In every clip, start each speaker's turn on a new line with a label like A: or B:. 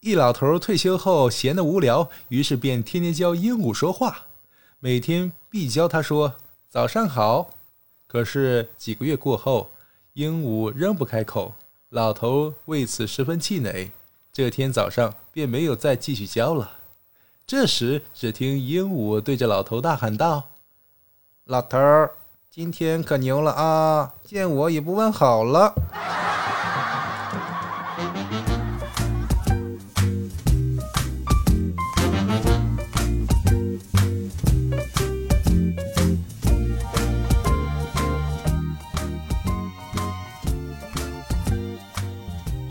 A: 一老头退休后闲得无聊，于是便天天教鹦鹉说话，每天必教他说“早上好”。可是几个月过后，鹦鹉仍不开口，老头为此十分气馁。这天早上便没有再继续教了。这时，只听鹦鹉对着老头大喊道：“老头儿，今天可牛了啊！见我也不问好了。”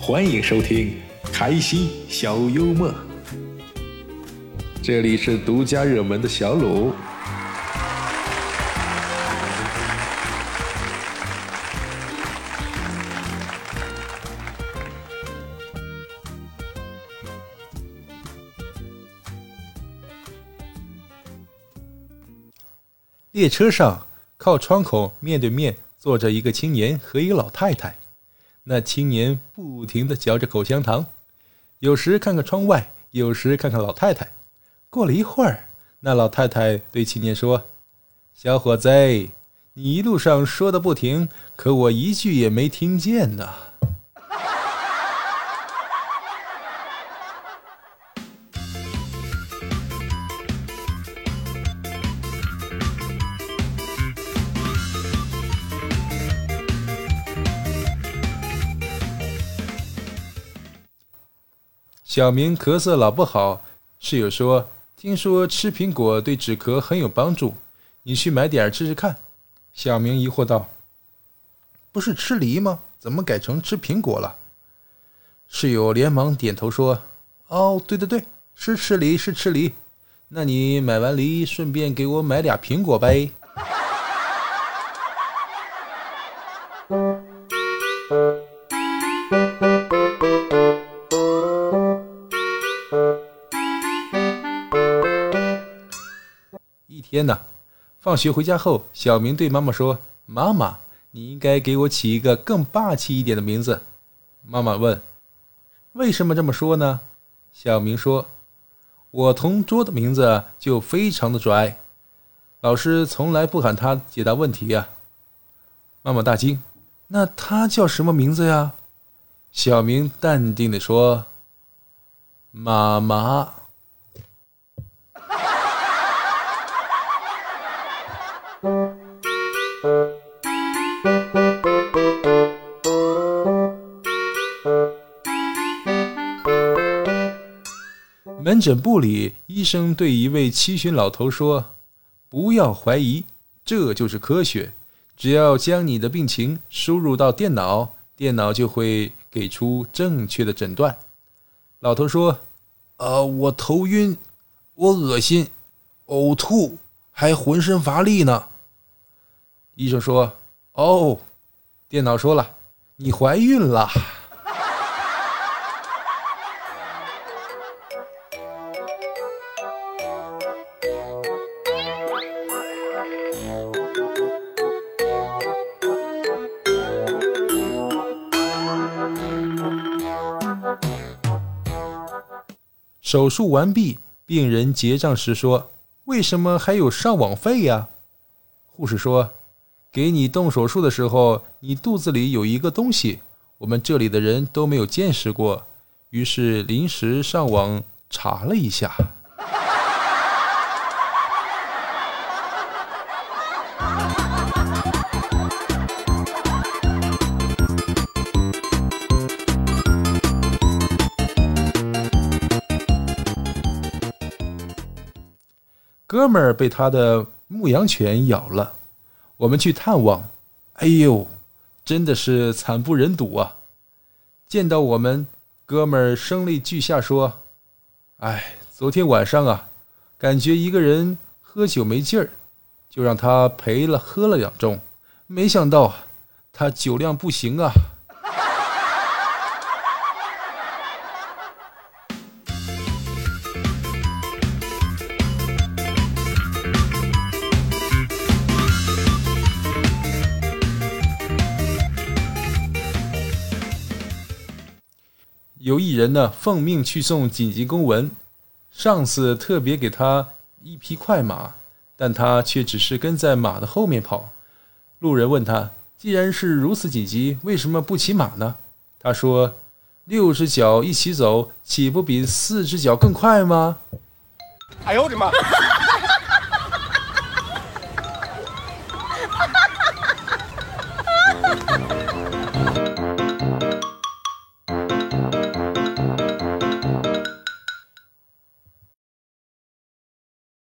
B: 欢迎收听开心小幽默，这里是独家热门的小鲁。
A: 列车上，靠窗口面对面坐着一个青年和一个老太太。那青年不停地嚼着口香糖，有时看看窗外，有时看看老太太。过了一会儿，那老太太对青年说：“小伙子，你一路上说的不停，可我一句也没听见呢。”小明咳嗽老不好，室友说：“听说吃苹果对止咳很有帮助，你去买点吃吃看。”小明疑惑道：“不是吃梨吗？怎么改成吃苹果了？”室友连忙点头说：“哦，对对对，是吃梨是吃梨。那你买完梨，顺便给我买俩苹果呗。”天哪！放学回家后，小明对妈妈说：“妈妈，你应该给我起一个更霸气一点的名字。”妈妈问：“为什么这么说呢？”小明说：“我同桌的名字就非常的拽，老师从来不喊他解答问题呀。”妈妈大惊：“那他叫什么名字呀？”小明淡定的说：“妈妈。”门诊部里，医生对一位七旬老头说：“不要怀疑，这就是科学。只要将你的病情输入到电脑，电脑就会给出正确的诊断。”老头说：“呃，我头晕，我恶心，呕吐，还浑身乏力呢。”医生说：“哦，电脑说了，你怀孕了。”手术完毕，病人结账时说：“为什么还有上网费呀？”护士说：“给你动手术的时候，你肚子里有一个东西，我们这里的人都没有见识过，于是临时上网查了一下。”哥们儿被他的牧羊犬咬了，我们去探望，哎呦，真的是惨不忍睹啊！见到我们，哥们儿声泪俱下说：“哎，昨天晚上啊，感觉一个人喝酒没劲儿，就让他陪了喝了两盅，没想到他酒量不行啊。”有一人呢奉命去送紧急公文，上司特别给他一匹快马，但他却只是跟在马的后面跑。路人问他：“既然是如此紧急，为什么不骑马呢？”他说：“六只脚一起走，岂不比四只脚更快吗？”
C: 哎呦我的妈！